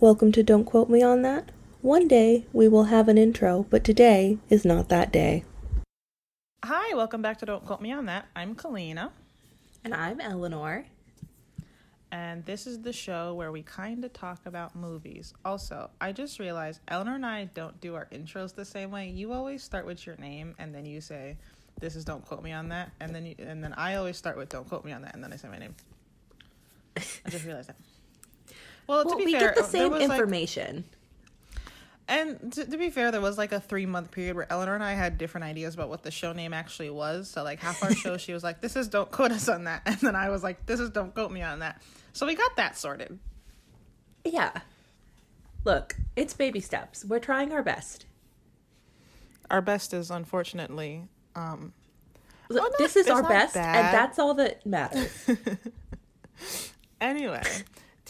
Welcome to Don't Quote Me on That. One day we will have an intro, but today is not that day. Hi, welcome back to Don't Quote Me on That. I'm Kalina, And I'm Eleanor. and this is the show where we kind of talk about movies. Also, I just realized Eleanor and I don't do our intros the same way. You always start with your name, and then you say, "This is Don't Quote Me on That," and then you, and then I always start with "Don't Quote Me on That," and then I say my name. I just realized that. Well, Well, to be we fair, get the same was, like- information. And to, to be fair, there was like a three month period where Eleanor and I had different ideas about what the show name actually was. So like half our show, she was like, "This is don't quote us on that," and then I was like, "This is don't quote me on that." So we got that sorted. Yeah. Look, it's baby steps. We're trying our best. Our best is unfortunately, um, Look, not- this is our best, bad. and that's all that matters. anyway.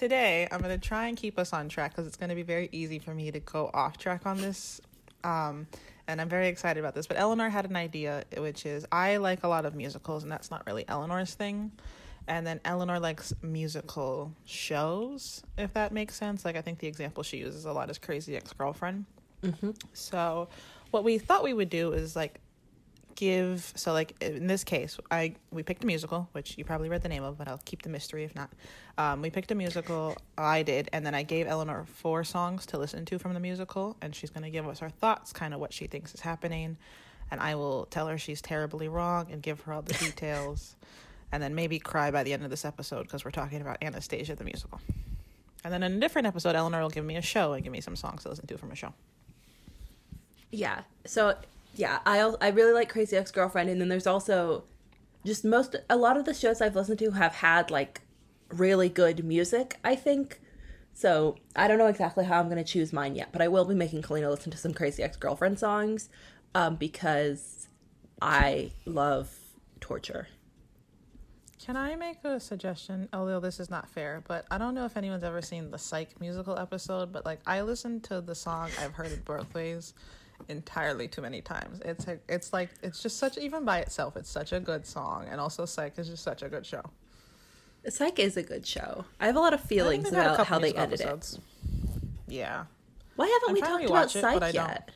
Today, I'm going to try and keep us on track because it's going to be very easy for me to go off track on this. Um, and I'm very excited about this. But Eleanor had an idea, which is I like a lot of musicals, and that's not really Eleanor's thing. And then Eleanor likes musical shows, if that makes sense. Like, I think the example she uses a lot is Crazy Ex Girlfriend. hmm So, what we thought we would do is like give so like in this case i we picked a musical which you probably read the name of but i'll keep the mystery if not. Um, we picked a musical i did and then i gave eleanor four songs to listen to from the musical and she's going to give us her thoughts kind of what she thinks is happening and i will tell her she's terribly wrong and give her all the details and then maybe cry by the end of this episode because we're talking about anastasia the musical. And then in a different episode eleanor will give me a show and give me some songs to listen to from a show. Yeah. So yeah, I I really like Crazy Ex Girlfriend, and then there's also just most a lot of the shows I've listened to have had like really good music. I think. So I don't know exactly how I'm gonna choose mine yet, but I will be making Kalina listen to some Crazy Ex Girlfriend songs, um, because I love torture. Can I make a suggestion? Although this is not fair, but I don't know if anyone's ever seen the Psych musical episode, but like I listened to the song I've heard it both ways entirely too many times. It's a, it's like it's just such even by itself, it's such a good song, and also Psych is just such a good show. Psych is a good show. I have a lot of feelings they've had a about how they ended episodes. Yeah. Why haven't we talked about it, Psych yet?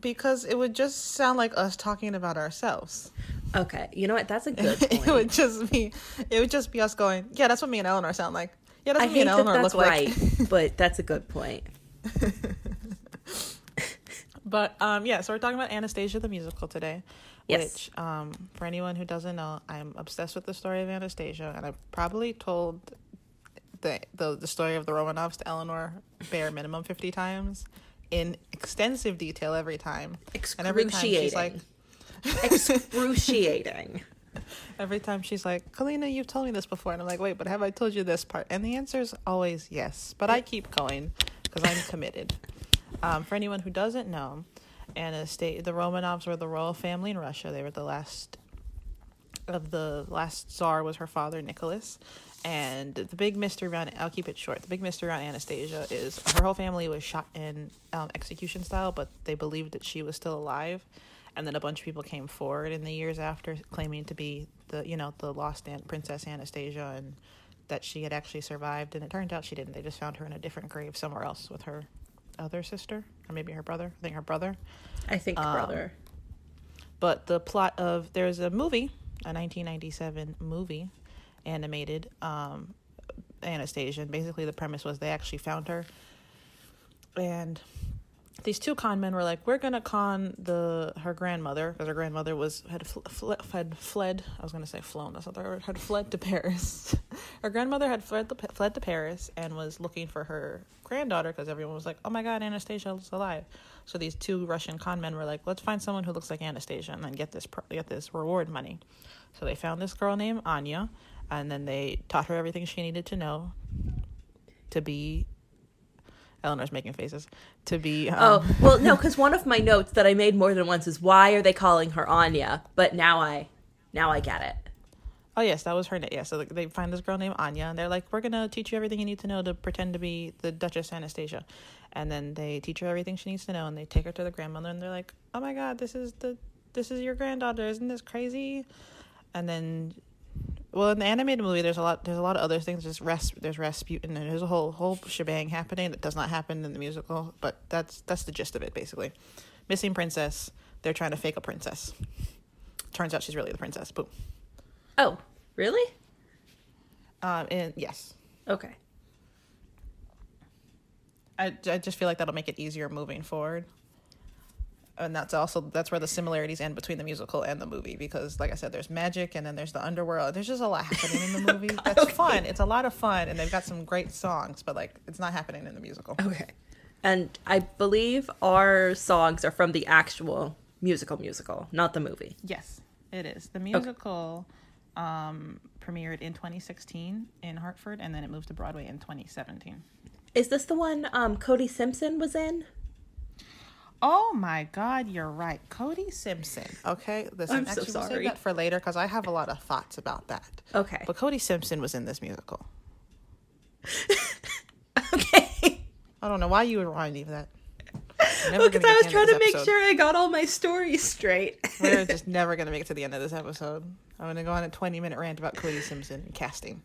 because it would just sound like us talking about ourselves. Okay, you know what? That's a good it would just be, it would just be us going, yeah, that's what me and Eleanor sound like. Yeah, that's I what me and that Eleanor that's look right, like. but that's a good point. But um, yeah, so we're talking about Anastasia the musical today. Yes. Which, um, for anyone who doesn't know, I'm obsessed with the story of Anastasia, and I've probably told the the, the story of the Romanovs to Eleanor bare minimum fifty times, in extensive detail every time. And every time she's like, excruciating. every time she's like, Kalina, you've told me this before, and I'm like, wait, but have I told you this part? And the answer is always yes, but I keep going because I'm committed. Um, for anyone who doesn't know, Anastasia, the Romanovs were the royal family in Russia. They were the last of the last czar was her father Nicholas, and the big mystery around I'll keep it short. The big mystery around Anastasia is her whole family was shot in um, execution style, but they believed that she was still alive, and then a bunch of people came forward in the years after claiming to be the you know the lost An- princess Anastasia and that she had actually survived, and it turned out she didn't. They just found her in a different grave somewhere else with her other sister or maybe her brother. I think her brother. I think Um, brother. But the plot of there's a movie, a 1997 movie, animated, um, Anastasia. And basically, the premise was they actually found her, and these two con men were like, "We're gonna con the her grandmother because her grandmother was had fl- fl- had fled. I was gonna say flown. That's not the word. Had fled to Paris. her grandmother had fled to, fled to Paris and was looking for her granddaughter because everyone was like, "Oh my God, Anastasia's alive." So these two Russian con men were like, "Let's find someone who looks like Anastasia and then get this pro- get this reward money." So they found this girl named Anya, and then they taught her everything she needed to know to be. Eleanor's making faces to be. Um, Oh well, no, because one of my notes that I made more than once is why are they calling her Anya? But now I, now I get it. Oh yes, that was her name. Yeah, so they find this girl named Anya, and they're like, "We're gonna teach you everything you need to know to pretend to be the Duchess Anastasia," and then they teach her everything she needs to know, and they take her to the grandmother, and they're like, "Oh my God, this is the this is your granddaughter, isn't this crazy?" And then well, in the animated movie, there's a lot. There's a lot of other things. There's Ras, there's Rasputin, and there's a whole whole shebang happening that does not happen in the musical. But that's that's the gist of it, basically. Missing princess. They're trying to fake a princess. Turns out she's really the princess. Boom. Oh, really? Um, and yes, Okay. I I just feel like that'll make it easier moving forward. And that's also that's where the similarities end between the musical and the movie because, like I said, there's magic and then there's the underworld. There's just a lot happening in the movie. That's okay. fun. It's a lot of fun, and they've got some great songs, but like it's not happening in the musical. Okay. And I believe our songs are from the actual musical musical, not the movie. Yes, it is. The musical um, premiered in 2016 in Hartford, and then it moved to Broadway in 2017. Is this the one um, Cody Simpson was in? Oh my God, you're right, Cody Simpson. Okay, listen, I'm so actually, we'll sorry. save that for later because I have a lot of thoughts about that. Okay. But Cody Simpson was in this musical. okay. I don't know why you would remind me of that. We're Because gonna I was trying to make episode. sure I got all my stories straight. We're just never gonna make it to the end of this episode. I'm gonna go on a 20 minute rant about Cody Simpson and casting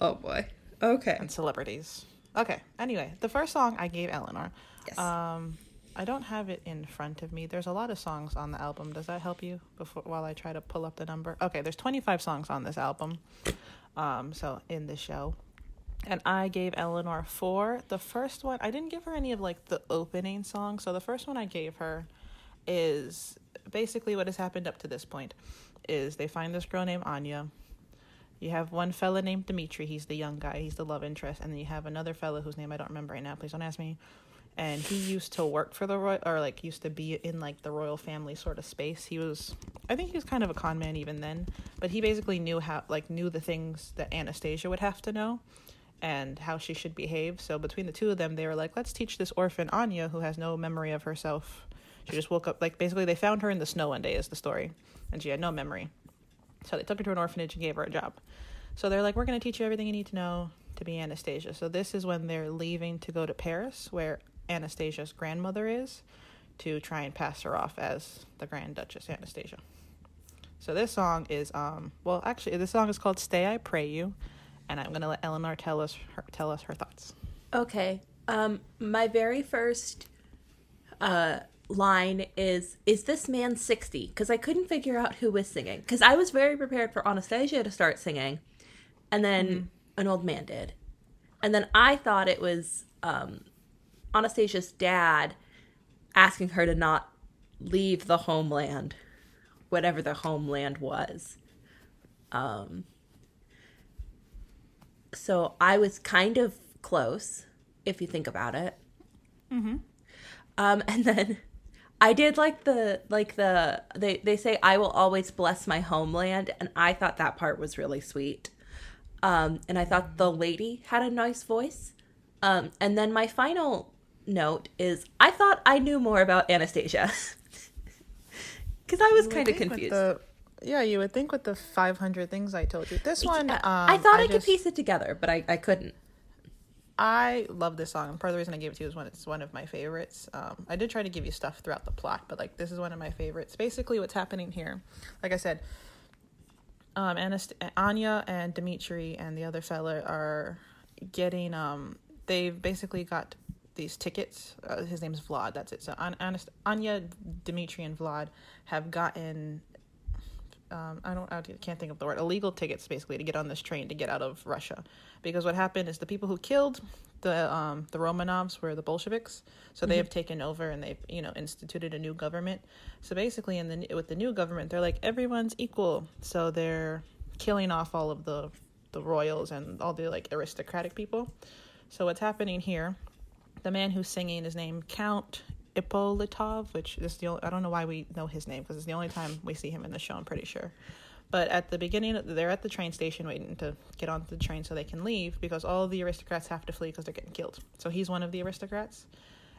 oh boy. Okay. and celebrities. Okay. Anyway, the first song I gave Eleanor. Yes. Um, I don't have it in front of me. There's a lot of songs on the album. Does that help you before while I try to pull up the number? Okay, there's 25 songs on this album. Um, so in the show. And I gave Eleanor four. The first one, I didn't give her any of like the opening songs. So the first one I gave her is basically what has happened up to this point is they find this girl named Anya. You have one fella named Dimitri, he's the young guy, he's the love interest, and then you have another fella whose name I don't remember right now, please don't ask me. And he used to work for the royal or like used to be in like the royal family sort of space. He was I think he was kind of a con man even then, but he basically knew how like knew the things that Anastasia would have to know and how she should behave. So between the two of them, they were like, let's teach this orphan Anya, who has no memory of herself. She just woke up, like, basically, they found her in the snow one day, is the story, and she had no memory. So they took her to an orphanage and gave her a job. So they're like, we're going to teach you everything you need to know to be Anastasia. So this is when they're leaving to go to Paris, where Anastasia's grandmother is, to try and pass her off as the Grand Duchess Anastasia. So this song is, um, well, actually, this song is called "Stay I Pray You," and I'm gonna let Eleanor tell us her, tell us her thoughts. Okay. Um, my very first uh line is is this man 60 because i couldn't figure out who was singing because i was very prepared for anastasia to start singing and then an old man did and then i thought it was um anastasia's dad asking her to not leave the homeland whatever the homeland was um so i was kind of close if you think about it Mm-hmm. um, and then I did like the like the they they say I will always bless my homeland, and I thought that part was really sweet. Um, and I thought the lady had a nice voice. Um, and then my final note is I thought I knew more about Anastasia because I was kind of confused. the- yeah, you would think with the 500 things I told you. This one, um, I thought I, could just- piece it together, but I, I couldn't. I love this song. And part of the reason I gave it to you is when it's one of my favorites. Um, I did try to give you stuff throughout the plot, but like this is one of my favorites. Basically, what's happening here, like I said, um, Anast- Anya and Dimitri and the other fella are getting um, they've basically got these tickets. Uh, his name's Vlad. That's it. So An- Anast- Anya, Dimitri, and Vlad have gotten um, I don't, I can't think of the word, illegal tickets basically to get on this train to get out of Russia. Because what happened is the people who killed the um, the Romanovs were the Bolsheviks, so they have taken over and they've you know instituted a new government. So basically, in the with the new government, they're like everyone's equal, so they're killing off all of the the royals and all the like aristocratic people. So what's happening here? The man who's singing is named Count Ippolitov, which is the only, I don't know why we know his name because it's the only time we see him in the show. I'm pretty sure. But at the beginning, they're at the train station waiting to get onto the train so they can leave because all the aristocrats have to flee because they're getting killed. So he's one of the aristocrats.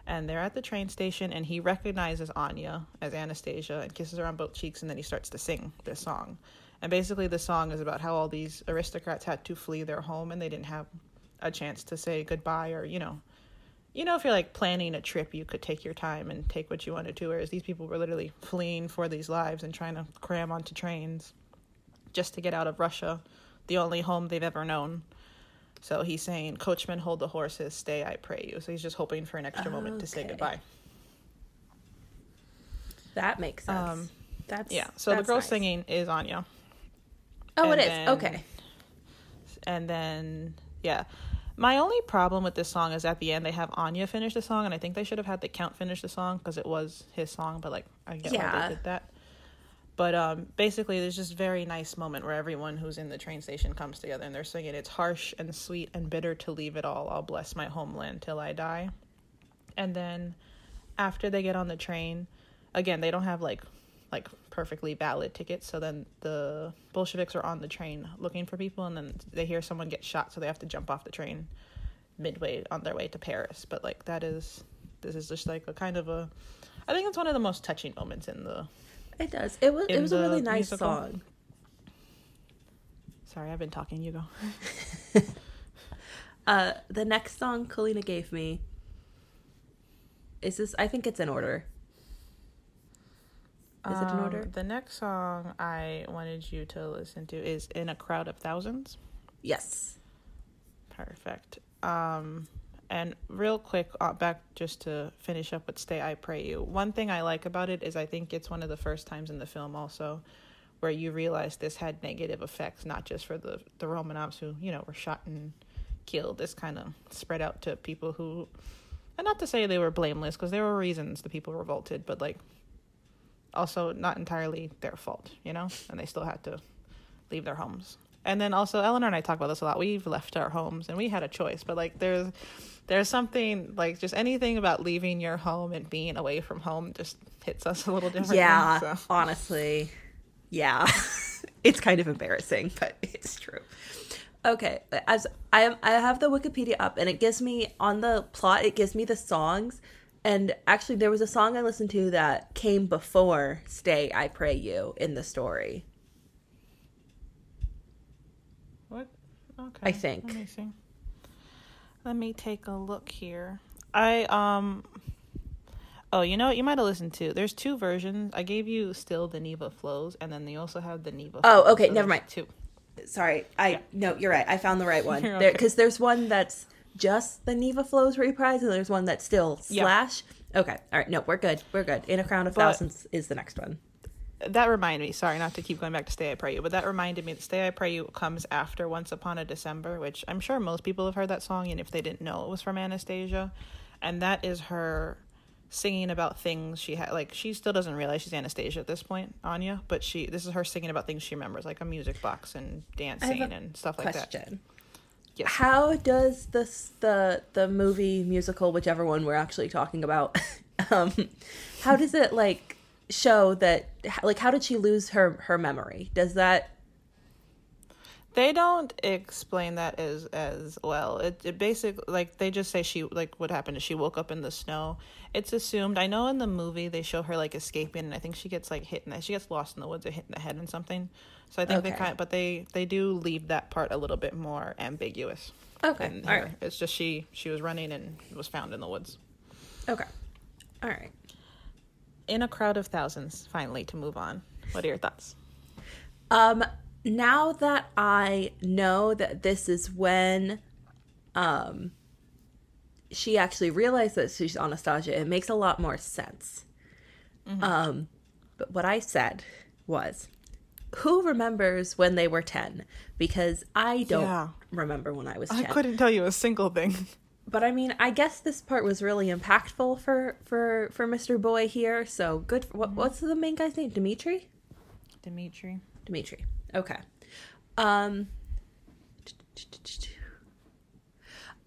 And they're at the train station, and he recognizes Anya as Anastasia and kisses her on both cheeks, and then he starts to sing this song. And basically, the song is about how all these aristocrats had to flee their home and they didn't have a chance to say goodbye or, you know, you know, if you're like planning a trip, you could take your time and take what you wanted to, whereas these people were literally fleeing for these lives and trying to cram onto trains just to get out of Russia, the only home they've ever known. So he's saying, Coachman, hold the horses, stay, I pray you. So he's just hoping for an extra moment to say goodbye. That makes sense. Um, that's Yeah. So the that's girl nice. singing is Anya. Oh, it and is. then- Okay. And then, yeah. My only problem with this song is at the end they have Anya finish the song, and I think they should have had the Count finish the song because it was his song, but like, I get why they did that. But um, basically, there's just very nice moment where everyone who's in the train station comes together and they're singing, It's harsh and sweet and bitter to leave it all. I'll bless my homeland till I die. And then after they get on the train, again, they don't have like like perfectly valid tickets. So then the Bolsheviks are on the train looking for people, and then they hear someone get shot, so they have to jump off the train midway on their way to Paris. But like that is this is just like a kind of a I think it's one of the most touching moments in the It does. It was. It was a really nice musical. song. Sorry, I've been talking. You go. Uh, the next song Kalina gave me is this. I think it's in order. Is it in Um, order? The next song I wanted you to listen to is "In a Crowd of Thousands. Yes. Perfect. Um, and real quick, uh, back just to finish up with "Stay, I Pray You." One thing I like about it is I think it's one of the first times in the film also where you realize this had negative effects, not just for the the Romanovs who you know were shot and killed. This kind of spread out to people who, and not to say they were blameless because there were reasons the people revolted, but like also not entirely their fault, you know, and they still had to leave their homes. And then also Eleanor and I talk about this a lot. We've left our homes and we had a choice, but like there's there's something like just anything about leaving your home and being away from home just hits us a little differently. Yeah. so. Honestly, yeah. it's kind of embarrassing, but it's true. Okay, as I am, I have the Wikipedia up, and it gives me on the plot. It gives me the songs, and actually, there was a song I listened to that came before "Stay, I Pray You" in the story. What? Okay. I think. Let me see. Let me take a look here. I um. Oh, you know what? You might have listened to. There's two versions. I gave you still the Neva flows, and then they also have the Neva. Oh, okay, so never mind. Two. Sorry, I Yeah. no, you're right. I found the right one. You're There because there's one that's just the Neva Flows reprise, and there's one that's still Yeah. slash. Okay, all right. No, we're good. We're good. In a crowd of But- thousands is the next one. That reminded me. Sorry, not to keep going back to "Stay I Pray You," but that reminded me that "Stay I Pray You" comes after "Once Upon a December," which I'm sure most people have heard that song, and if they didn't know, it was from Anastasia, and that is her singing about things she had. Like she still doesn't realize she's Anastasia at this point, Anya, but she this is her singing about things she remembers, like a music box and dancing and stuff like that. Yes. How does this the the movie musical, whichever one we're actually talking about, um, how does it like show that? Like, how did she lose her her memory? Does that? They don't explain that as as well. It it basically like they just say she like what happened is she woke up in the snow. It's assumed. I know in the movie they show her like escaping, and I think she gets like hit in the, she gets lost in the woods or hit in the head and something. So I think they Okay. kind but they they do leave that part a little bit more ambiguous. Okay, all here. right. It's just she she was running and was found in the woods Okay, all right. in a crowd of thousands. Finally, to move on. What are your thoughts? Um, now that I know that this is when, um, she actually realized that she's Anastasia, it makes a lot more sense. Um, but what I said was, who remembers when they were 10? Because I don't Yeah. remember when I was 10. I couldn't tell you a single thing. But I mean, I guess this part was really impactful for for for Mr. Boy here. So good. For, what, what's the main guy's name? Dimitri. Dimitri. Dimitri. Okay. Um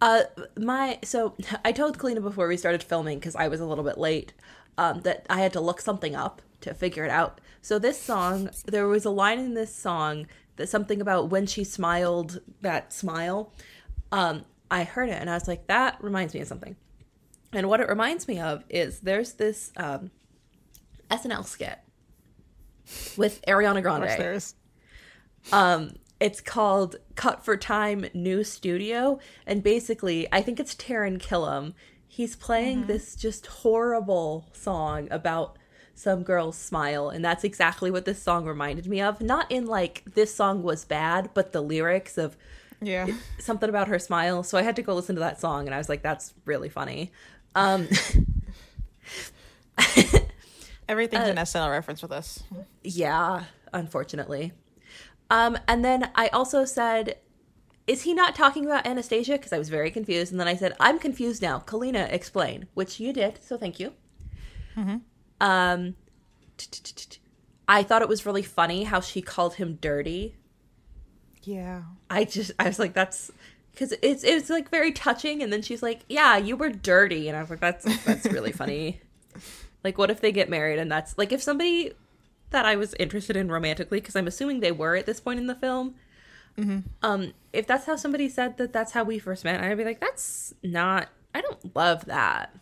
uh my so I told Kalina before we started filming cuz I was a little bit late um that I had to look something up to figure it out. So this song, there was a line in this song that something about when she smiled that smile. Um I heard it and I was like that reminds me of something. And what it reminds me of is there's this um SNL skit with Ariana Grande. Um, it's called Cut for Time New Studio, and basically, I think it's Taran Killam. He's playing this just horrible song about some girls smile and that's exactly what this song reminded me of. Not in like this song was bad but the lyrics of Yeah. something about her smile. So i had to go listen to that song and i was like that's really funny. Um Everything's Uh, an SNL reference with us. yeah unfortunately. Um and then i also said is he not talking about anastasia? Because i was very confused and then i said i'm confused now. Kalina explain. Which you did so thank you um i thought it was really funny how she called him dirty Yeah. I just I was like that's because it's it's like very touching, and then she's like, "Yeah, you were dirty," and I was like, "That's that's really funny." Like, what if they get married and that's like if somebody that I was interested in romantically, because I'm assuming they were at this point in the film. Um, if that's how somebody said that that's how we first met, I'd be like, that's not. I don't love that.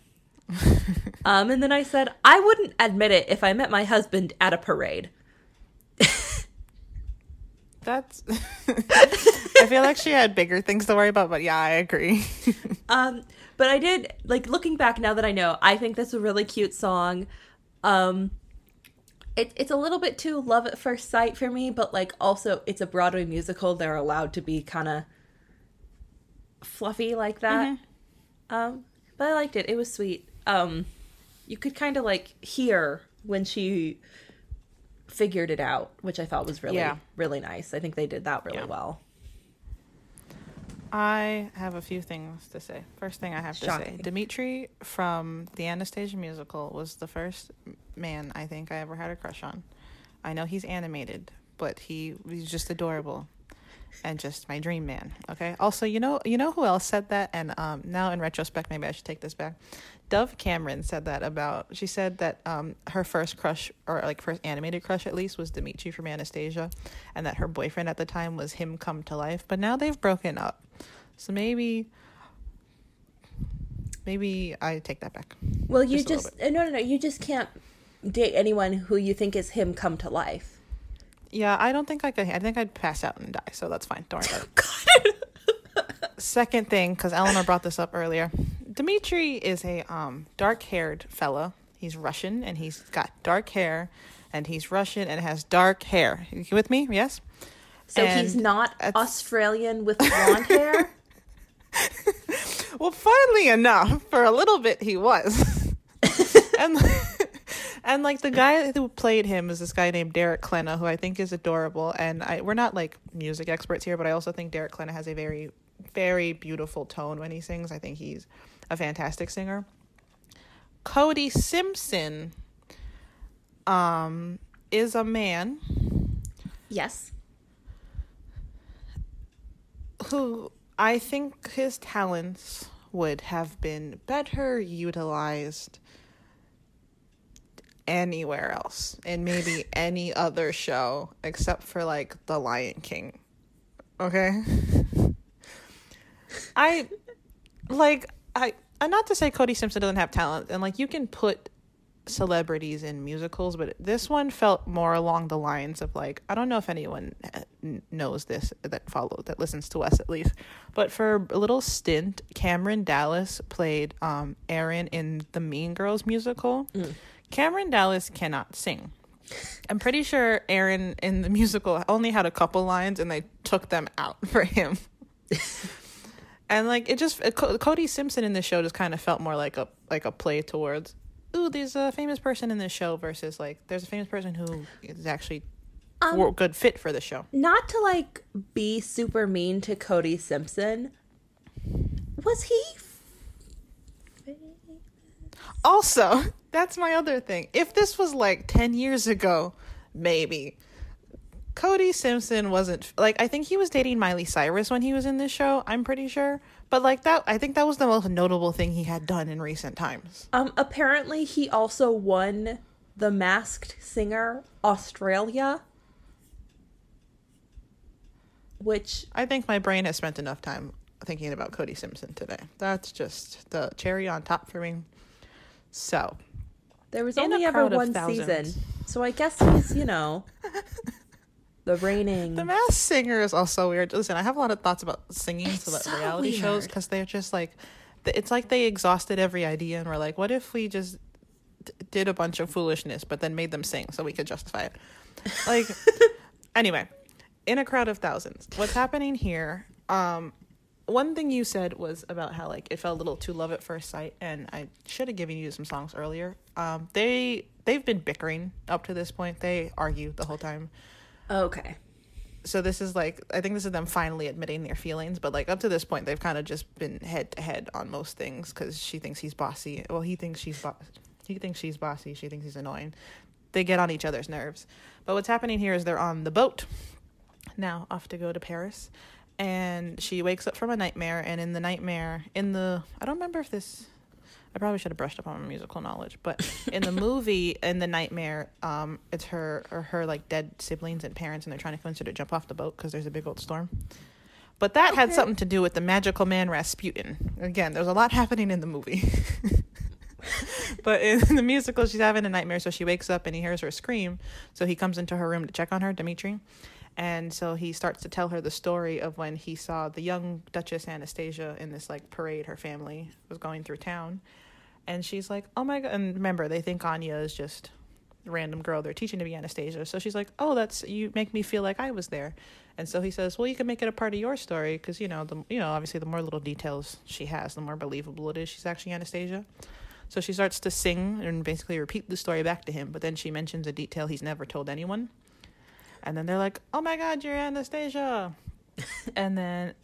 um, and then I said I wouldn't admit it if I met my husband at a parade. That's. I feel like she had bigger things to worry about, but yeah, I agree. Um, but I did like looking back now that I know, I think that's a really cute song. Um, it, it's a little bit too love at first sight for me, but like also it's a Broadway musical. They're allowed to be kind of fluffy like that. Um, but I liked it. It was sweet. Um, you could kind of like hear when she figured it out, which I thought was really Yeah. really nice. I think they did that really Yeah. well. I have a few things to say. First thing I have to say Shocking. Dimitri from the Anastasia musical was the first man I think I ever had a crush on. I know he's animated, but he he's just adorable and just my dream man. Okay. Also, you know, you know who else said that? And um, now in retrospect, maybe I should take this back. Dove Cameron said that about. She said that um, her first crush, or like first animated crush at least, was Dimitri from Anastasia, and that her boyfriend at the time was him come to life. But now they've broken up, so maybe, maybe I take that back. Well, you Just just no, no, no. You just can't date anyone who you think is him come to life. Yeah, I don't think I could. I think I'd pass out and die, so that's fine. Don't worry about it. Second thing, because Eleanor brought this up earlier, Dimitri is a um, dark-haired fella. He's Russian and he's got dark hair, and he's Russian and has dark hair. You with me? Yes. So he's not Australian with blonde hair. Well, funnily enough, for a little bit he was. and and like the guy who played him is this guy named Derek Klena, who I think is adorable. And I we're not like music experts here, but I also think Derek Klena has a very very beautiful tone when he sings. I think he's a fantastic singer. Cody Simpson um is a man yes. who I think his talents would have been better utilized anywhere else in maybe any other show except for like The Lion King. Okay? I like I and not to say Cody Simpson doesn't have talent and like you can put celebrities in musicals, but this one felt more along the lines of like I don't know if anyone knows this that follow that listens to us at least, but for a little stint, Cameron Dallas played um Aaron in the Mean Girls musical. Cameron Dallas cannot sing. I'm pretty sure Aaron in the musical only had a couple lines and they took them out for him. and like it just Co- Cody Simpson in this show just kind of felt more like a like a play towards ooh there's a famous person in this show versus like there's a famous person who is actually Um, a good fit for the show. Not to like be super mean to Cody Simpson. Was he? Also, that's my other thing. If this was like 10 years ago, maybe. Cody Simpson wasn't like I think he was dating Miley Cyrus when he was in this show, I'm pretty sure. But like that I think that was the most notable thing he had done in recent times. Um. Apparently, he also won the Masked Singer Australia, which I think my brain has spent enough time thinking about Cody Simpson today. That's just the cherry on top for me. So, there was only ever one season, so I guess he's you know the reigning. The Masked Singer is also weird. Listen, I have a lot of thoughts about singing It's to the so reality shows because they're just like, it's like they exhausted every idea and were like, what if we just d- did a bunch of foolishness, but then made them sing so we could justify it. Like, anyway, in a crowd of thousands, what's happening here? Um, one thing you said was about how like it felt a little too love at first sight, and I should have given you some songs earlier. Um, they they've been bickering up to this point. They argue the whole time. Oh, okay. So this is like I think this is them finally admitting their feelings, but like up to this point they've kind of just been head to head on most things because she thinks he's bossy. Well, he thinks she's bo- he thinks she's bossy. She thinks he's annoying. They get on each other's nerves. But what's happening here is they're on the boat now, off to go to Paris, and she wakes up from a nightmare. And in the nightmare, in the I don't remember if this I probably should have brushed up on my musical knowledge, but in the movie, in the nightmare, um, it's her or her like dead siblings and parents, and they're trying to convince her to jump off the boat because there's a big old storm. But that had something to do with the magical man Rasputin. Again, there's a lot happening in the movie. but in the musical, she's having a nightmare, so she wakes up and he hears her scream. So he comes into her room to check on her, Dimitri. And so he starts to tell her the story of when he saw the young Duchess Anastasia in this like parade her family was going through town. And she's like, "Oh my god!" And remember, they think Anya is just a random girl they're teaching to be Anastasia. So she's like, "Oh, that's you make me feel like I was there." And so he says, "Well, you can make it a part of your story because you know the you know obviously the more little details she has, the more believable it is she's actually Anastasia." So she starts to sing and basically repeat the story back to him, but then she mentions a detail he's never told anyone. And then they're like, "Oh my God, you're Anastasia!" and then,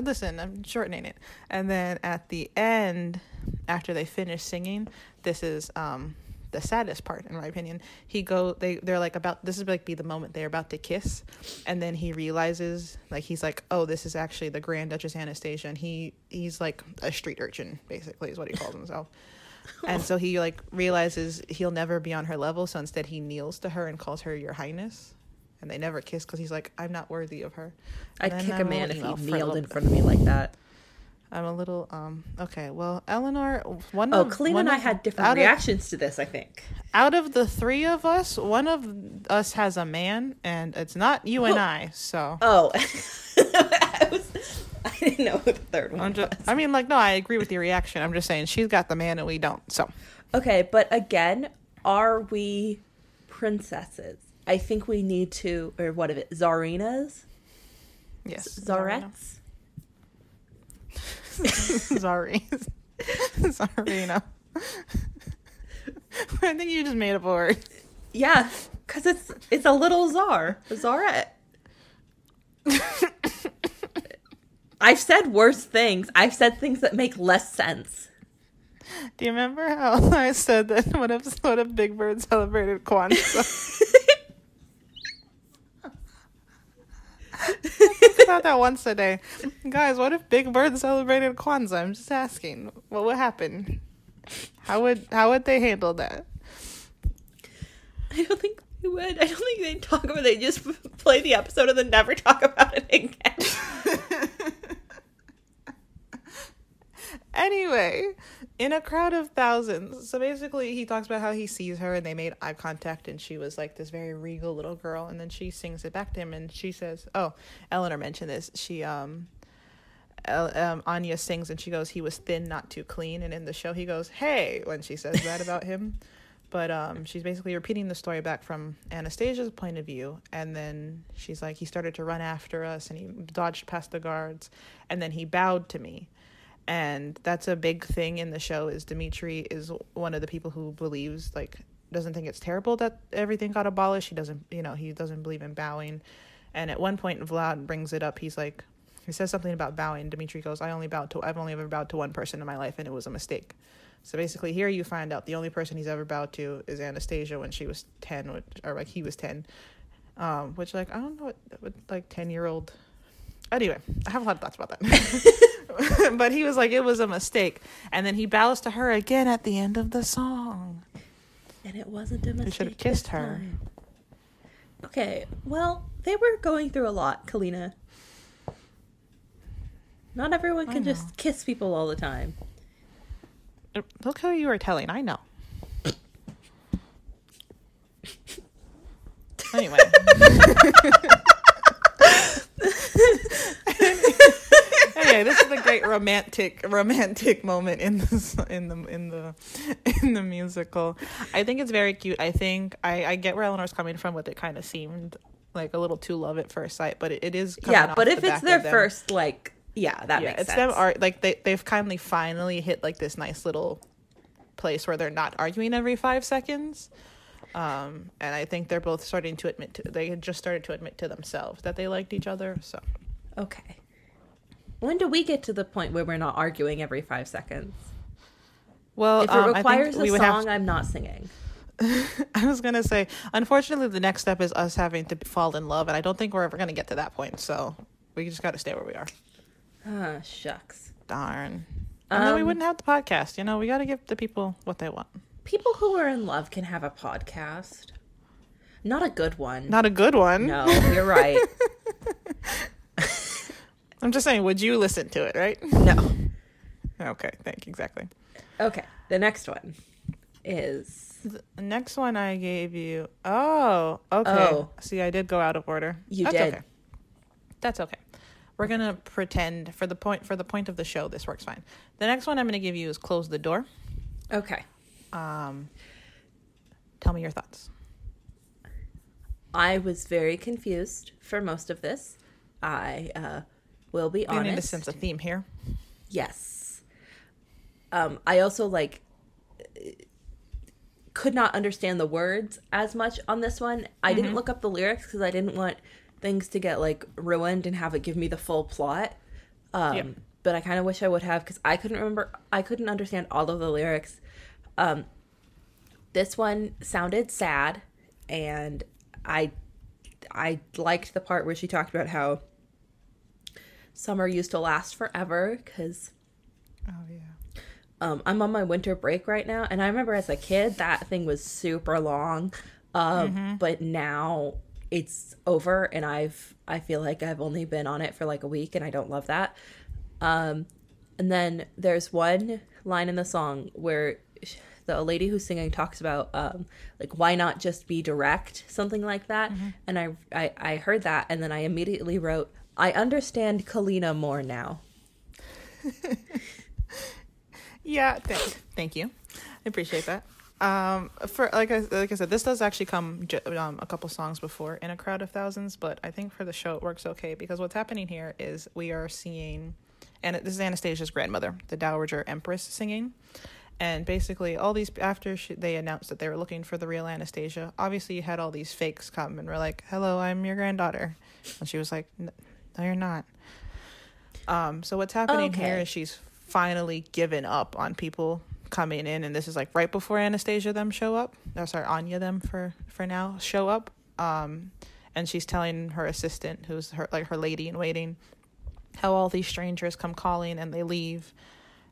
listen, I'm shortening it. And then at the end, after they finish singing, this is um the saddest part in my opinion. He go they they're like about this is like be the moment they're about to kiss, and then he realizes like he's like, "Oh, this is actually the Grand Duchess Anastasia," and he he's like a street urchin basically is what he calls himself. And so he like realizes he'll never be on her level, so instead he kneels to her and calls her Your Highness. And they never kiss because he's like, I'm not worthy of her. I'd And then kick a man little if he kneeled in front of me like that. I'm a little um okay. Well, Eleanor, one Oh, of Colleen and I of- had different out of- reactions to this, I think. out of the three of us, one of us has a man, and it's not you and Oh. I. So Oh. I, was, I didn't know who the third one I'm just, was. I mean, like, no, I agree with your reaction. I'm just saying she's got the man and we don't. So Okay, but again, are we princesses? I think we need to, or what of it, Tsarinas? yes, Zarettes? Sorry, Zarina. I think you just made up a word. Yeah, because it's it's a little czar, czarette. I've said worse things. I've said things that make less sense. Do you remember how I said that what if what if Big Bird celebrated Kwanzaa? Think about that once a day, guys. What if Big Bird celebrated Kwanzaa? I'm just asking. What would happen? How would how would they handle that? I don't think they would. I don't think they'd talk about it. They just play the episode and then never talk about it again. Anyway, in a crowd of thousands. So basically, he talks about how he sees her and they made eye contact, and she was like this very regal little girl. And then she sings it back to him, and she says, "Oh, Eleanor mentioned this. She um." El- um, Anya sings and she goes, "He was thin, not too clean." And in the show, he goes, "Hey," when she says that about him. But um, she's basically repeating the story back from Anastasia's point of view, and then she's like, "He started to run after us, and he dodged past the guards, and then he bowed to me." And that's a big thing in the show is Dimitri is one of the people who believes like doesn't think it's terrible that everything got abolished. He doesn't you know he doesn't believe in bowing. And at one point Vlad brings it up. He's like he says something about bowing. Dimitri goes I only bowed to I've only ever bowed to one person in my life and it was a mistake. So basically here you find out the only person he's ever bowed to is Anastasia when she was 10 or like he was 10 um which like I don't know what, what like 10 year old anyway I have a lot of thoughts about that but he was like, it was a mistake. And then he bows to her again at the end of the song. And it wasn't a mistake. should have kissed her. time. Okay, well, they were going through a lot, Kalina. Not everyone can just kiss people all the time. Uh, look who you were telling. I know. anyway. Yeah, this is the great romantic romantic moment in this in the in the in the musical. I think it's very cute. I think I I get where Eleanor's coming from with it. Kind of seemed like a little too love at first sight, but it, it is. Yeah, but if it's their first like yeah, that yeah, makes it's sense. them art like they they've kindly finally hit like this nice little place where they're not arguing every five seconds. Um, and I think they're both starting to admit to they had just started to admit to themselves that they liked each other. So okay, when do we get to the point where we're not arguing every five seconds? Well, if it um, requires a song, to... I'm not singing. I was gonna say, unfortunately, the next step is us having to fall in love, and I don't think we're ever gonna get to that point. So we just got to stay where we are. Ah, shucks. Darn. And um, then we um, wouldn't have the podcast. You know, we got to give the people what they want. People who are in love can have a podcast. Not a good one. Not a good one. No, you're right. I'm just saying, would you listen to it, right? No. Okay, thank you. Exactly. Okay, the next one is. The next one I gave you. Oh, okay. Oh. See, I did go out of order. You That's did. Okay. That's okay. We're gonna pretend for the point for the point of the show this works fine. The next one I'm gonna give you is close the door. Okay. Um tell me your thoughts. I was very confused for most of this. I uh will be honest. You need to sense a theme here. Yes. Um I also like could not understand the words as much on this one. I mm-hmm. didn't look up the lyrics because I didn't want things to get like ruined and have it give me the full plot. Um, yeah. But I kind of wish I would have because I couldn't remember, I couldn't understand all of the lyrics. Um, this one sounded sad, and I, I liked the part where she talked about how summer used to last forever because. Oh yeah. Um, I'm on my winter break right now, and I remember as a kid that thing was super long. Um, mm-hmm. But now it's over and I've I feel like I've only been on it for like a week and I don't love that. Um and then there's one line in the song where the lady who's singing talks about um like why not just be direct something like that mm-hmm. and I, I I heard that and then I immediately wrote I understand Kalina more now. yeah, thank, thank you. I appreciate that. Um, for like I like I said, this does actually come um, a couple songs before in a crowd of thousands, but I think for the show it works okay because what's happening here is we are seeing, and this is Anastasia's grandmother, the Dowager Empress, singing, and basically all these after she, they announced that they were looking for the real Anastasia. Obviously, you had all these fakes come and were like, "Hello, I'm your granddaughter," and she was like, "No, you're not." Um, so what's happening okay. here is she's finally given up on people coming in and this is like right before Anastasia them show up. Oh, sorry, Anya them for for now show up. Um and she's telling her assistant who's her like her lady in waiting how all these strangers come calling and they leave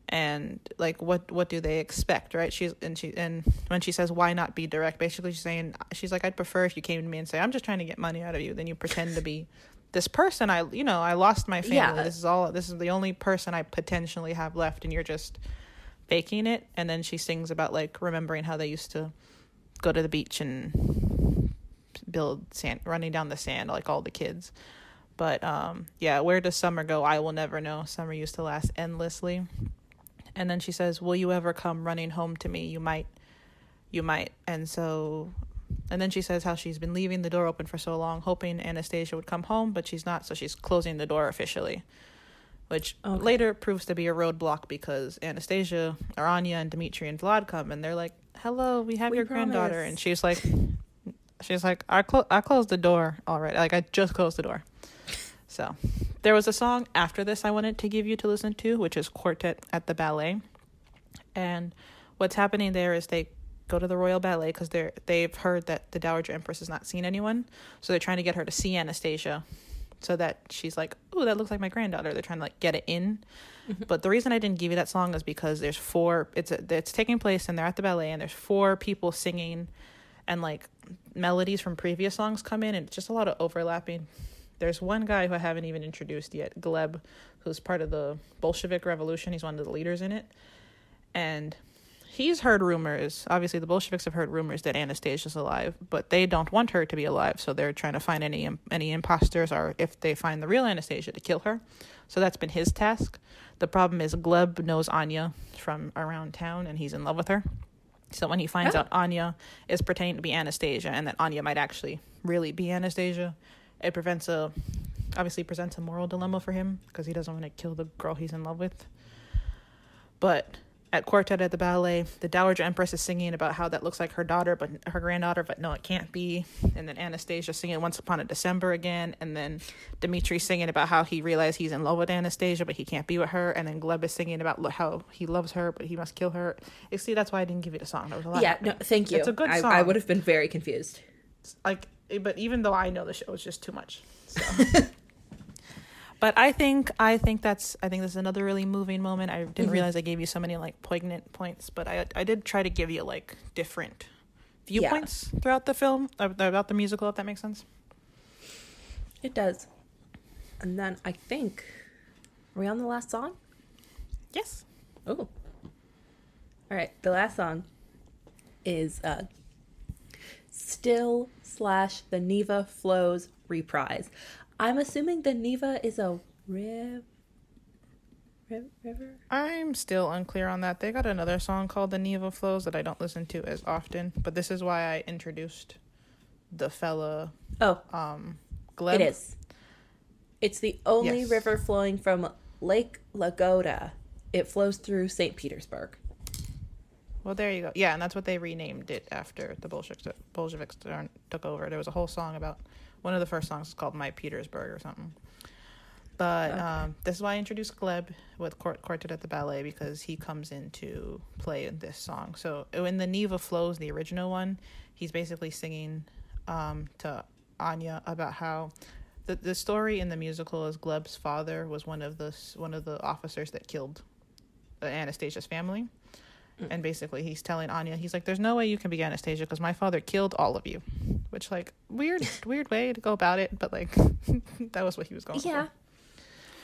and like what what do they expect right? She's and she and when she says why not be direct? basically she's saying she's like i'd prefer if you came to me and say i'm just trying to get money out of you then you pretend to be this person. I you know i lost my family. Yeah. this is all this is the only person i potentially have left and you're just faking it. And then she sings about like remembering how they used to go to the beach and build sand running down the sand like all the kids. But um yeah where does summer go? I will never know. Summer used to last endlessly and then she says will you ever come running home to me you might you might and so and then she says how she's been leaving the door open for so long hoping anastasia would come home but she's not so she's closing the door officially which okay. later proves to be a roadblock because Anastasia or Anya, and Dimitri and Vlad come and they're like, "Hello, we have we your promise. granddaughter," and she's like, "She's like, I clo- I closed the door already. Like I just closed the door." So, there was a song after this I wanted to give you to listen to, which is Quartet at the Ballet, and what's happening there is they go to the Royal Ballet because they're they've heard that the Dowager Empress has not seen anyone, so they're trying to get her to see Anastasia so that she's like, "Oh, that looks like my granddaughter." They're trying to like get it in. Mm-hmm. But the reason I didn't give you that song is because there's four. It's a, it's taking place and they're at the ballet and there's four people singing, and like melodies from previous songs come in and it's just a lot of overlapping. There's one guy who I haven't even introduced yet, Gleb, who's part of the Bolshevik Revolution. He's one of the leaders in it, and he's heard rumors. Obviously, the Bolsheviks have heard rumors that Anastasia's alive, but they don't want her to be alive. So they're trying to find any any imposters, or if they find the real Anastasia, to kill her. So that's been his task. The problem is Gleb knows Anya from around town, and he's in love with her. So when he finds Oh. out Anya is pretending to be Anastasia, and that Anya might actually really be Anastasia, it prevents a obviously presents a moral dilemma for him because he doesn't want to kill the girl he's in love with. But at Quartet at the Ballet, the Dowager Empress is singing about how that looks like her daughter, but her granddaughter, but no, it can't be. And then Anastasia singing Once Upon a December again. And then Dimitri singing about how he realized he's in love with Anastasia, but he can't be with her. And then Gleb is singing about how he loves her, but he must kill her. You see, that's why I didn't give you the song. There was a lot. Yeah, happening. no, thank you. It's a good I, song. I would have been very confused. like but even though I know the show is just too much. So. but I think I think that's I think this is another really moving moment. I didn't Mhm. realize I gave you so many like poignant points, but I I did try to give you like different viewpoints throughout the film uh, about the musical if that makes sense. It does. And then I think, are we on the last song? Yes. Oh. All right. The last song is uh, Still slash the Neva Flows reprise. I'm assuming the Neva is a riv- riv- river. I'm still unclear on that. They got another song called The Neva Flows that I don't listen to as often, but this is why I introduced the fella Oh, um Gleb. it is. It's the only Yes. river flowing from Lake Lagoda. It flows through St. Petersburg. Well, there you go. Yeah, and that's what they renamed it after the Bolsheviks Bolsheviks took over. There was a whole song about one of the first songs is called "My Petersburg" or something. But Okay. um, this is why I introduced Gleb with Quart- Quartet at the Ballet because he comes in to play in this song. So in the Neva Flows, the original one, he's basically singing um, to Anya about how the the story in the musical is Gleb's father was one of the one of the officers that killed uh, Anastasia's family. And basically, he's telling Anya, he's like, "There's no way you can be Anastasia because my father killed all of you," which like weird, weird way to go about it, but like that was what he was going for. Yeah. for.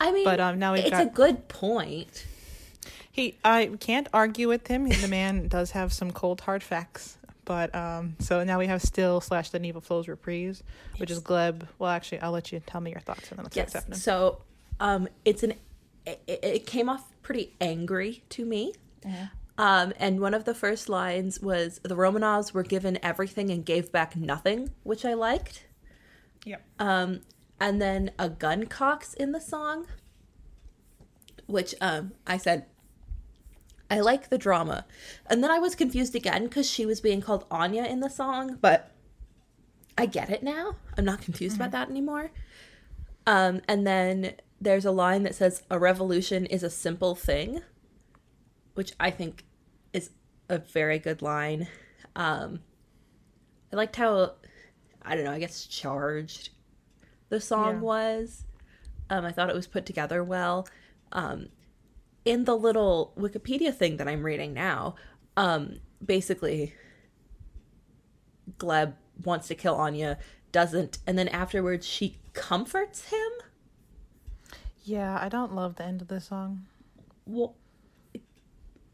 I mean, But um, now we've it's got a good point. he. I can't argue with him. The man does have some cold hard facts. But um, so now we have still slash the Neva Flows reprise, which is Gleb. Well, actually, I'll let you tell me your thoughts and then let's Yes. happening. So, um, it's an. It, it came off pretty angry to me. Um, and one of the first lines was the Romanovs were given everything and gave back nothing, which I liked. Yep. Um, and then a gun cocks in the song, which um, I said, I like the drama. And then I was confused again because she was being called Anya in the song, but I get it now. I'm not confused about that anymore. Um, and then there's a line that says, A revolution is a simple thing, which I think is a very good line. Um, I liked how, I don't know, I guess charged the song Yeah. was. Um, I thought it was put together well. Um, in the little Wikipedia thing that I'm reading now, um, basically, Gleb wants to kill Anya, doesn't, and then afterwards she comforts him. Yeah, I don't love the end of the song. Wh-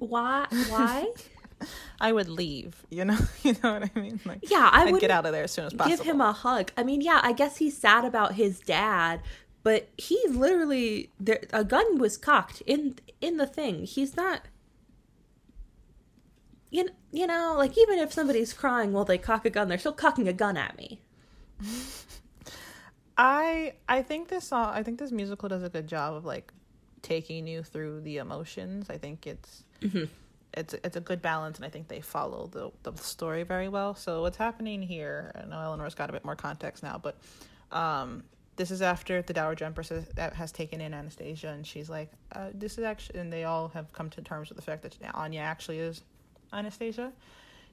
Why? Why? I would leave. You know, you know what I mean? Like, yeah, I I'd get out of there as soon as possible. give him a hug. I mean, yeah, I guess he's sad about his dad, but he literally there a gun was cocked in in the thing. He's not you, you know, like even if somebody's crying while they cock a gun, they're still cocking a gun at me. I I think this song I think this musical does a good job of like taking you through the emotions. I think it's it's it's a good balance, and I think they follow the the story very well. So what's happening here? I know Eleanor's got a bit more context now, but um, this is after the Dowager Empress has, has taken in Anastasia, and she's like, uh, "This is actually," and they all have come to terms with the fact that Anya actually is Anastasia.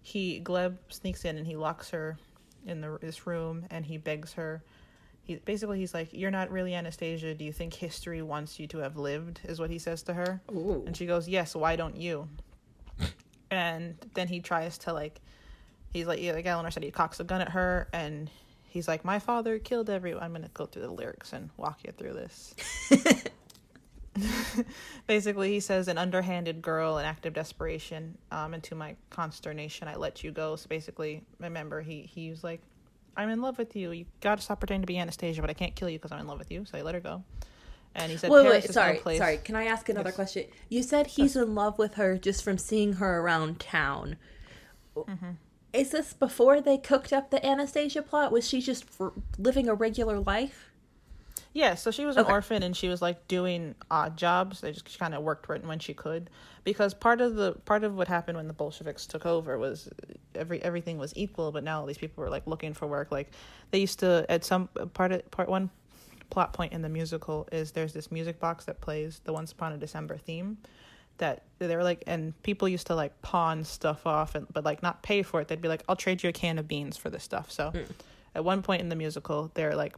He Gleb sneaks in and he locks her in the this room, and he begs her he basically he's like you're not really anastasia. Do you think history wants you to have lived? is what he says to her. Ooh. and she goes yes why don't you? And then he tries to like he's like yeah like eleanor said he cocks a gun at her and he's like my father killed everyone. I'm gonna go through the lyrics and walk you through this. Basically he says an underhanded girl in active desperation um and to my consternation i let you go. So basically remember he he was like i'm in love with you you gotta stop pretending to be anastasia but i can't kill you because i'm in love with you so i let her go and he said Wait, Paris wait, sorry, no sorry. Can I ask another Yes. question? You said he's in love with her just from seeing her around town. Mm-hmm. Is this before they cooked up the Anastasia plot? Was she just living a regular life? Yeah, so she was an Okay. orphan and she was like doing odd jobs. They just kind of worked when when she could, because part of the part of what happened when the Bolsheviks took over was every everything was equal, but now all these people were like looking for work. Like they used to at some part of part one plot point in the musical is there's this music box that plays the Once Upon a December theme. That they were like, and people used to like pawn stuff off, and but like not pay for it. They'd be like, "I'll trade you a can of beans for this stuff." So, hmm. at one point in the musical, they're like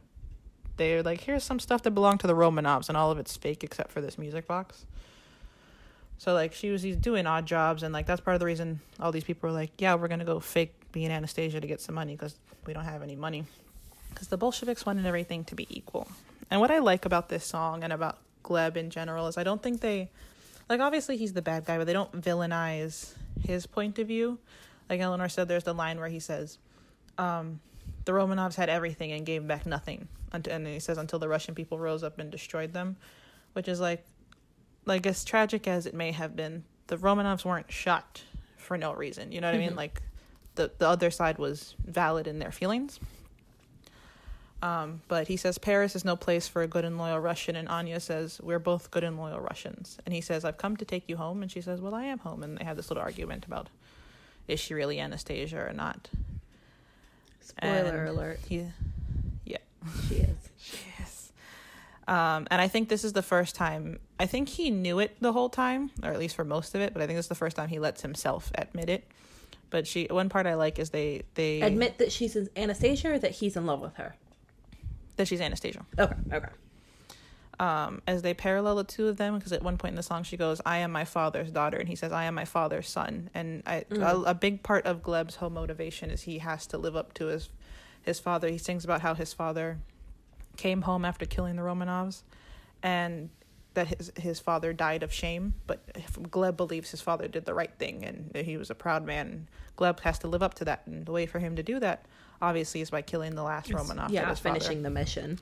they're like, here's some stuff that belonged to the Romanovs, and all of it's fake except for this music box. So like she was doing odd jobs, and like that's part of the reason all these people were like, yeah, we're gonna go fake being Anastasia to get some money because we don't have any money. Because the Bolsheviks wanted everything to be equal. And what I like about this song and about Gleb in general is I don't think they, like obviously he's the bad guy, but they don't villainize his point of view. Like Eleanor said, there's the line where he says, um, the Romanovs had everything and gave back nothing. And he says until the Russian people rose up and destroyed them, which is like, like as tragic as it may have been, the Romanovs weren't shot for no reason. You know what I mean? Like, the the other side was valid in their feelings. Um, but he says Paris is no place for a good and loyal Russian, and Anya says we're both good and loyal Russians. And he says I've come to take you home, and she says, well, I am home. And they have this little argument about is she really Anastasia or not? Spoiler And alert. He, yeah. She is. Yes. Um, and I think this is the first time. I think he knew it the whole time, or at least for most of it. But I think it's the first time he lets himself admit it. But she, one part I like is they they Admit that she's Anastasia or that he's in love with her. that she's Anastasia. Okay, okay. Um, as they parallel the two of them, because at one point in the song she goes, "I am my father's daughter," and he says, "I am my father's son." And a big part of Gleb's whole motivation is he has to live up to his his father. He sings about how his father came home after killing the Romanovs, and that his his father died of shame. But Gleb believes his father did the right thing, and that he was a proud man. Gleb has to live up to that, and the way for him to do that, obviously, is by killing the last Romanov. yeah, his father finishing the mission.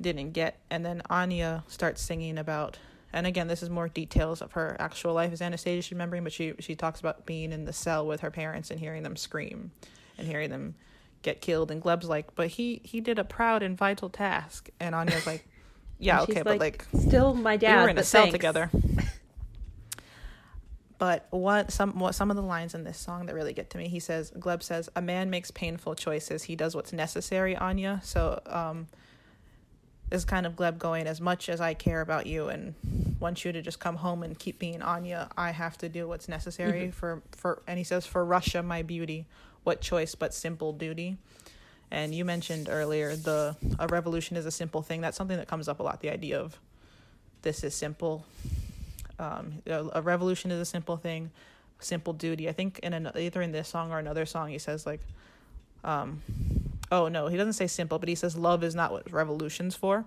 Didn't get. And then Anya starts singing about, and again, this is more details of her actual life as Anastasia she's remembering, but she she talks about being in the cell with her parents and hearing them scream, and hearing them get killed. And Gleb's like, but he he did a proud and vital task, and Anya's like, yeah, okay, but like still my dad. we were in a cell thanks. together. But what some what some of the lines in this song that really get to me, he says, Gleb says, "A man makes painful choices. He does what's necessary, Anya." So, um, is kind of Gleb going, as much as I care about you and want you to just come home and keep being Anya, I have to do what's necessary for for. And he says, "For Russia, my beauty, what choice but simple duty." And you mentioned earlier the a revolution is a simple thing. That's something that comes up a lot. The idea of this is simple. Um, a, a revolution is a simple thing, simple duty. I think in an, either in this song or another song, he says like, um, oh no, he doesn't say simple, but he says love is not what revolution's for.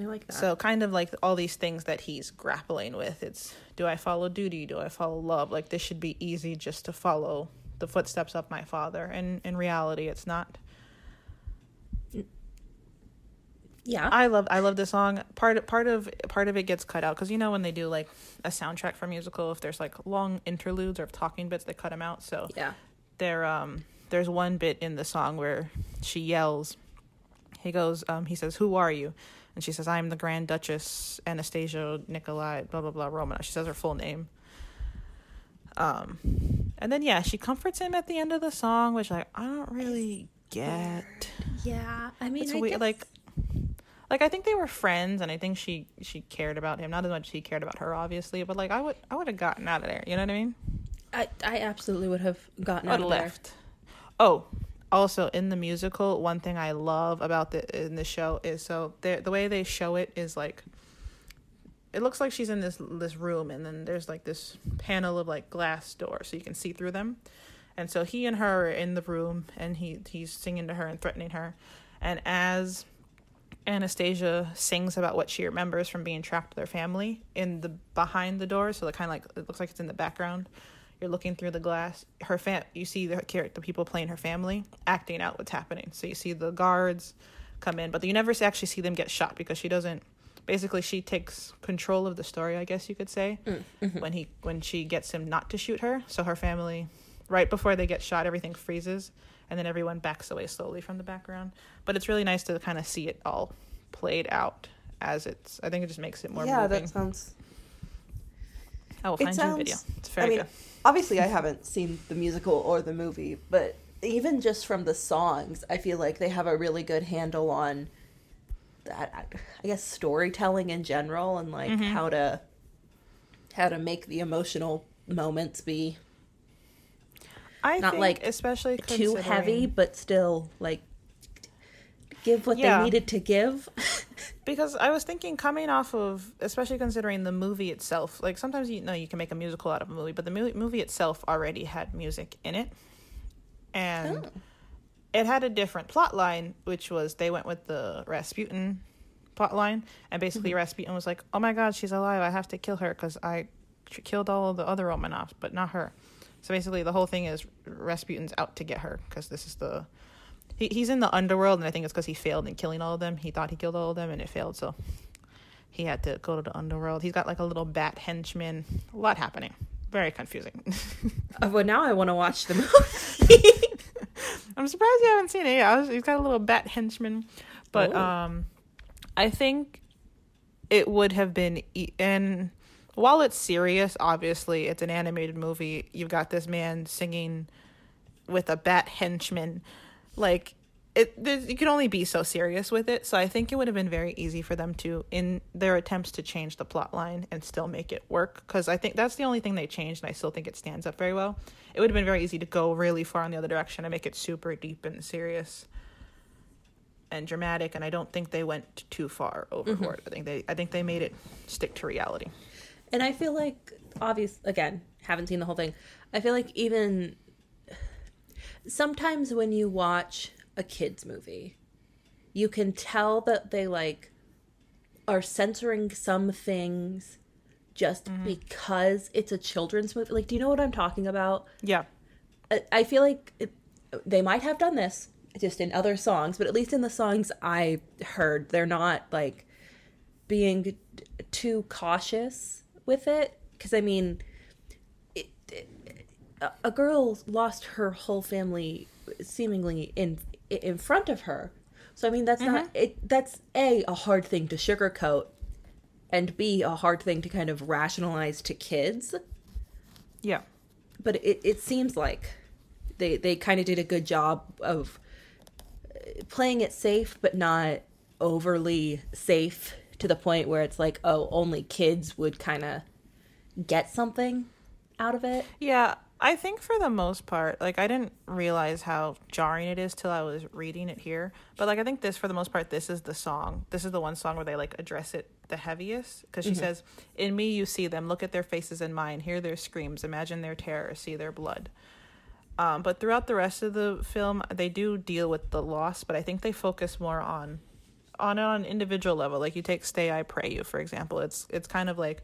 I like that. So kind of like all these things that he's grappling with. It's do I follow duty? Do I follow love? Like this should be easy just to follow the footsteps of my father. And in reality, it's not. yeah. I love I love this song. Part part of part of it gets cut out because you know when they do like a soundtrack for a musical, if there's like long interludes or talking bits, they cut them out. So yeah. They're um there's one bit in the song where she yells. He goes um he says, "Who are you?" And she says, "I am the Grand Duchess Anastasia Nikolai blah blah blah Romanov." She says her full name. Um, and then yeah, she comforts him at the end of the song, which like I don't really get. Yeah. I mean, It's I weird, guess, like like I think they were friends and I think she she cared about him not as much as he cared about her obviously but like I would I would have gotten out of there you know what I mean I, I absolutely would have gotten out of have there. Oh also in the musical one thing I love about the in the show is so the the way they show it is like it looks like she's in this this room and then there's like this panel of like glass doors so you can see through them and so he and her are in the room and he he's singing to her and threatening her and as Anastasia sings about what she remembers from being trapped with her family in the behind the door, so the kind of like it looks like it's in the background. You're looking through the glass. Her fam, you see the character, the people playing her family, acting out what's happening. So you see the guards come in, but you never actually see them get shot because she doesn't. Basically, she takes control of the story, I guess you could say, Mm-hmm. when he when she gets him not to shoot her. So her family, right before they get shot, everything freezes, and then everyone backs away slowly from the background. But it's really nice to kind of see it all played out as it's. I think it just makes it more yeah, moving. that sounds. I will it find you a video. It's very I mean, good. Obviously, I haven't seen the musical or the movie, but even just from the songs, I feel like they have a really good handle on that. I guess storytelling in general, and like Mm-hmm. how to how to make the emotional moments be I not think like especially too heavy, but still like give what Yeah. they needed to give. because I was thinking coming off of especially considering the movie itself. Like sometimes you know you can make a musical out of a movie, but the movie movie itself already had music in it, and Oh. it had a different plot line, which was they went with the Rasputin plot line, and basically Mm-hmm. Rasputin was like, "Oh my God, she's alive! I have to kill her because I killed all of the other Romanovs, but not her." So basically, the whole thing is Rasputin's out to get her because this is the he, he's in the underworld, and I think it's because he failed in killing all of them. He thought he killed all of them, and it failed, so he had to go to the underworld. He's got like a little bat henchman. A lot happening. Very confusing. Uh, well, now I want to watch the movie. I'm surprised you haven't seen it. Yeah, was, he's got a little bat henchman, but Oh. um, I think it would have been e- and while it's serious, obviously it's an animated movie. You've got this man singing with a bat henchman, like it. there's- You can only be so serious with it. So I think it would have been very easy for them to, in their attempts to change the plot line and still make it work. Because I think that's the only thing they changed, and I still think it stands up very well. It would have been very easy to go really far in the other direction and make it super deep and serious and dramatic. And I don't think they went too far overboard. Mm-hmm. I think they, I think they made it stick to reality. And I feel like, obvious again, haven't seen the whole thing. I feel like even sometimes when you watch a kids movie, you can tell that they like are censoring some things just mm-hmm. because it's a children's movie. Like, do you know what I'm talking about? Yeah. I- I feel like it, they might have done this just in other songs, but at least in the songs I heard, they're not like being too cautious with it. Because I mean, a- girl lost her whole family seemingly in in front of her. So I mean, that's not it. That's a a hard thing to sugarcoat, and b a hard thing to kind of rationalize to kids Yeah. but it, it seems like they they kind of did a good job of uh, playing it safe but not overly safe to the point where it's like oh only kids would kind of get something out of it Yeah, I think for the most part, like I didn't realize how jarring it is till I was reading it here. But like I think this, for the most part, this is the song. This is the one song where they like address it the heaviest because she says, "In me you see them. Look at their faces in mine. Hear their screams. Imagine their terror. See their blood." Um, but throughout the rest of the film, they do deal with the loss, but I think they focus more on on an individual level. Like you take "Stay I Pray You" for example. It's it's kind of like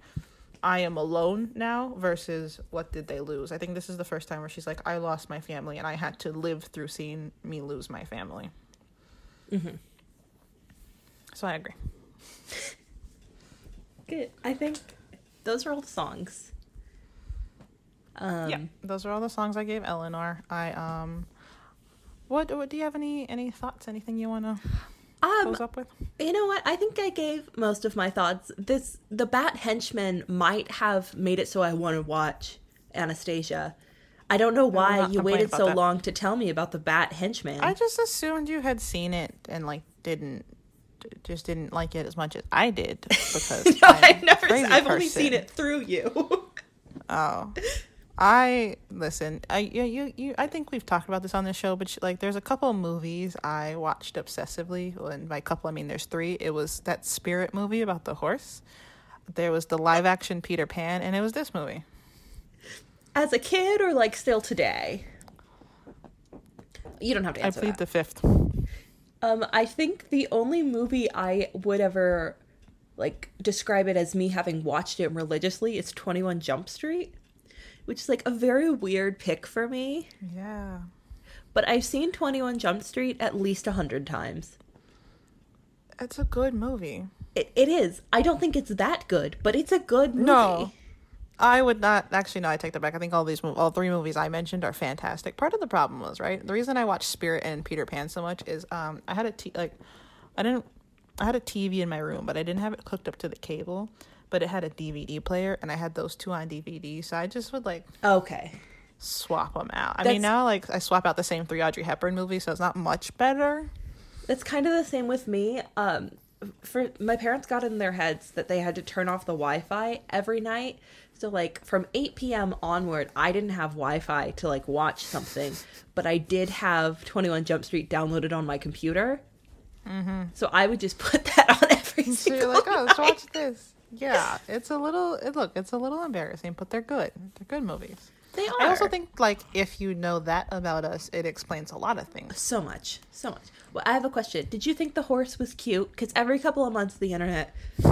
I am alone now versus what did they lose. I think this is the first time where she's like, I lost my family and I had to live through seeing me lose my family. Mm-hmm. So I agree. good i think those are all the songs um yeah, those are all the songs I gave Eleanor. I um, what, what do you have any any thoughts? Anything you want to um up with? You know what? I think I gave most of my thoughts. This the Bat Henchman might have made it so I want to watch Anastasia. I don't know why you waited so that. long to tell me about the Bat Henchman. I just assumed you had seen it and like didn't just didn't like it as much as I did because no, I've never. I've only person. seen it through you. Oh, I listen. I you, you you. I think we've talked about this on this show, but sh- like, there's a couple movies I watched obsessively. Well, and by couple, I mean there's three. It was that Spirit movie about the horse. There was the live action Peter Pan, and it was this movie. As a kid, or like still today. You don't have to answer. I plead that. the fifth. Um, I think the only movie I would ever like describe it as me having watched it religiously is 21 Jump Street, which is like a very weird pick for me. Yeah. But I've seen 21 Jump Street at least a hundred times. It's a good movie. It, it is. I don't think it's that good, but it's a good movie. No. I would not actually. No, I take that back. I think all these, all three movies I mentioned are fantastic. Part of the problem was right. The reason I watched Spirit and Peter Pan so much is um I had a t- like, I didn't, I had a TV in my room, but I didn't have it hooked up to the cable. But it had a DVD player, and I had those two on DVD. So I just would like Okay. swap them out. I That's- mean, now like I swap out the same three Audrey Hepburn movies, so it's not much better. That's kind of the same with me. Um, for my parents got in their heads that they had to turn off the Wi-Fi every night. So like from 8 p.m. onward, I didn't have Wi-Fi to like watch something, but I did have 21 Jump Street downloaded on my computer. Mm-hmm. So I would just put that on every So single you're like, oh, let's watch this. Yeah, it's a little. It, look, it's a little embarrassing, but they're good. They're good movies. They are. I also think like if you know that about us, it explains a lot of things. so much, so much. Well, I have a question. Did you think the horse was cute? Because every couple of months, the internet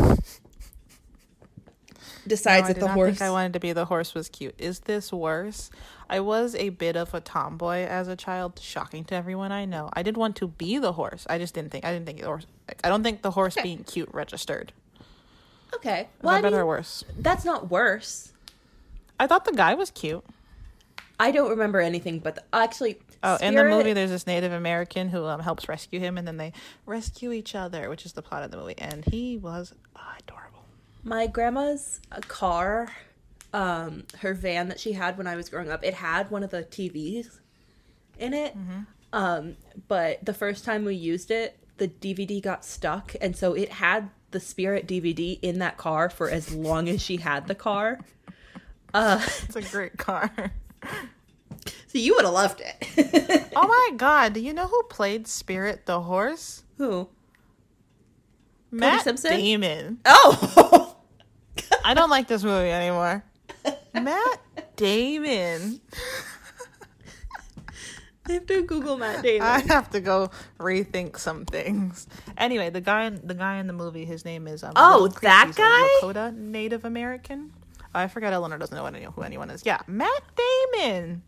decides No, that the horse. think I wanted to be the horse was cute. Is this worse? I was a bit of a tomboy as a child, shocking to everyone I know. I did want to be the horse. I just didn't think I didn't think the horse. I don't think the horse Okay. being cute registered. Okay. Well, I better mean, or worse? that's not worse. I thought the guy was cute. I don't remember anything, but the, actually, Oh, in the movie, there's this Native American who um, helps rescue him, and then they rescue each other, which is the plot of the movie. And he was adorable. my grandma's uh, car, um, her van that she had when I was growing up, it had one of the TVs in it. Mm-hmm. Um, but the first time we used it, the DVD got stuck, and so it had the Spirit DVD in that car for as long as she had the car. Uh, It's a great car. so you would have loved it. oh my god! Do you know who played Spirit the horse? Who? Matt Simpson? Damon. Oh. I don't like this movie anymore. Matt Damon. I have to Google Matt Damon. I have to go rethink some things. Anyway, the guy, the guy in the movie, his name is um, Oh, Creek. that guy? Lakota Native American. I forgot Eleanor doesn't know any- who anyone is. Yeah, Matt Damon.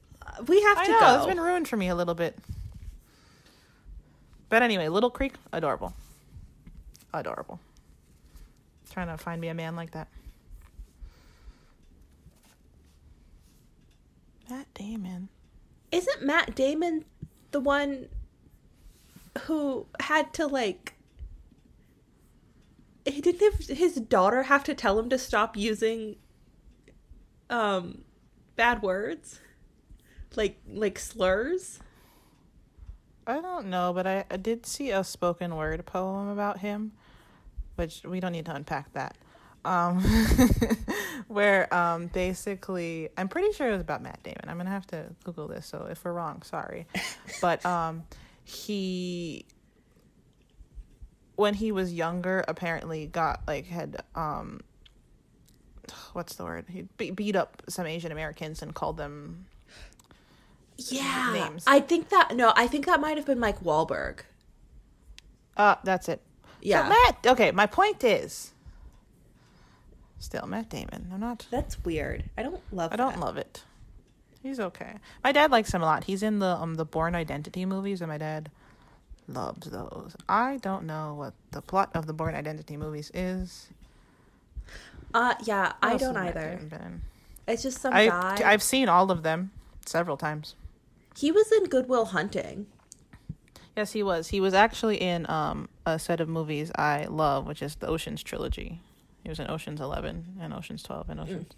we have I to know go. it's been ruined for me a little bit. But anyway, Little Creek, adorable, adorable. Trying to find me a man like that. Matt Damon. Isn't Matt Damon the one who had to like he didn't his daughter have to tell him to stop using um bad words? Like like slurs? I don't know, but I, I did see a spoken word poem about him, which we don't need to unpack that. Um, where um, basically, I'm pretty sure it was about Matt Damon. I'm gonna have to Google this, so if we're wrong, sorry. But um, he, when he was younger, apparently got like had um, what's the word? He be- beat up some Asian Americans and called them Yeah. Names. I think that no, I think that might have been Mike Wahlberg. Uh, that's it. Yeah. So Matt, okay, my point is still Matt Damon. I'm not That's weird. I don't love I don't that. love it. He's okay. My dad likes him a lot. He's in the um the Bourne Identity movies and my dad loves those. I don't know what the plot of the Bourne Identity movies is. Uh yeah, What I don't either. Damon been in? It's just some I guy. I've seen all of them several times. He was in Good Will Hunting. Yes, he was. He was actually in um a set of movies I love, which is the Ocean's trilogy. He was in Ocean's Eleven and Ocean's Twelve and Ocean's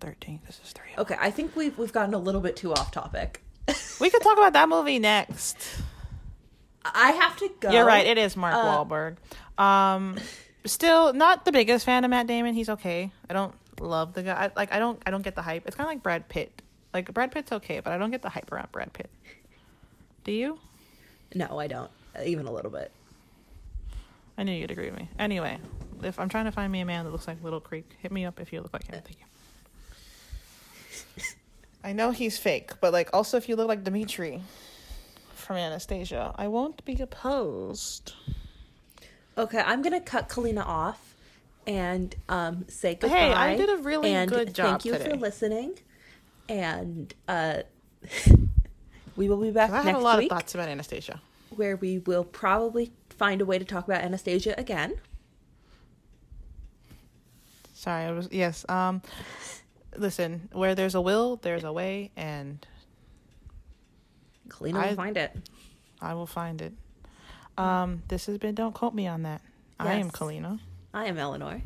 Thirteen. This is three. Okay, I think we've we've gotten a little bit too off topic. We could talk about that movie next. I have to go. You're right. It is Mark Uh, Wahlberg. Um, still not the biggest fan of Matt Damon. He's okay. I don't love the guy. I, like I don't. I don't get the hype. It's kind of like Brad Pitt. Like Brad Pitt's okay, but I don't get the hype around Brad Pitt. Do you? No, I don't. Even a little bit. I knew you'd agree with me. Anyway, if I'm trying to find me a man that looks like Little Creek, hit me up if you look like him. Thank you. I know he's fake, but like also if you look like Dimitri from Anastasia. I won't be opposed. Okay, I'm gonna cut Kalina off and um, say goodbye. Hey, I did a really and good job Thank you today. for listening, and uh, we will be back I have next a lot week, of thoughts about Anastasia. where we will probably find a way to talk about Anastasia again. Sorry, I was yes. Um, listen, where there's a will, there's a way, and Kalina I- will find it. I will find it. Um, this has been. Don't quote me on that. I am Yes. Kalina. I am Eleanor.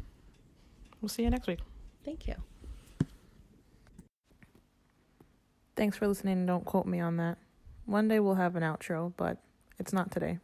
We'll see you next week. Thank you. Thanks for listening. Don't quote me on that. One day we'll have an outro, but it's not today.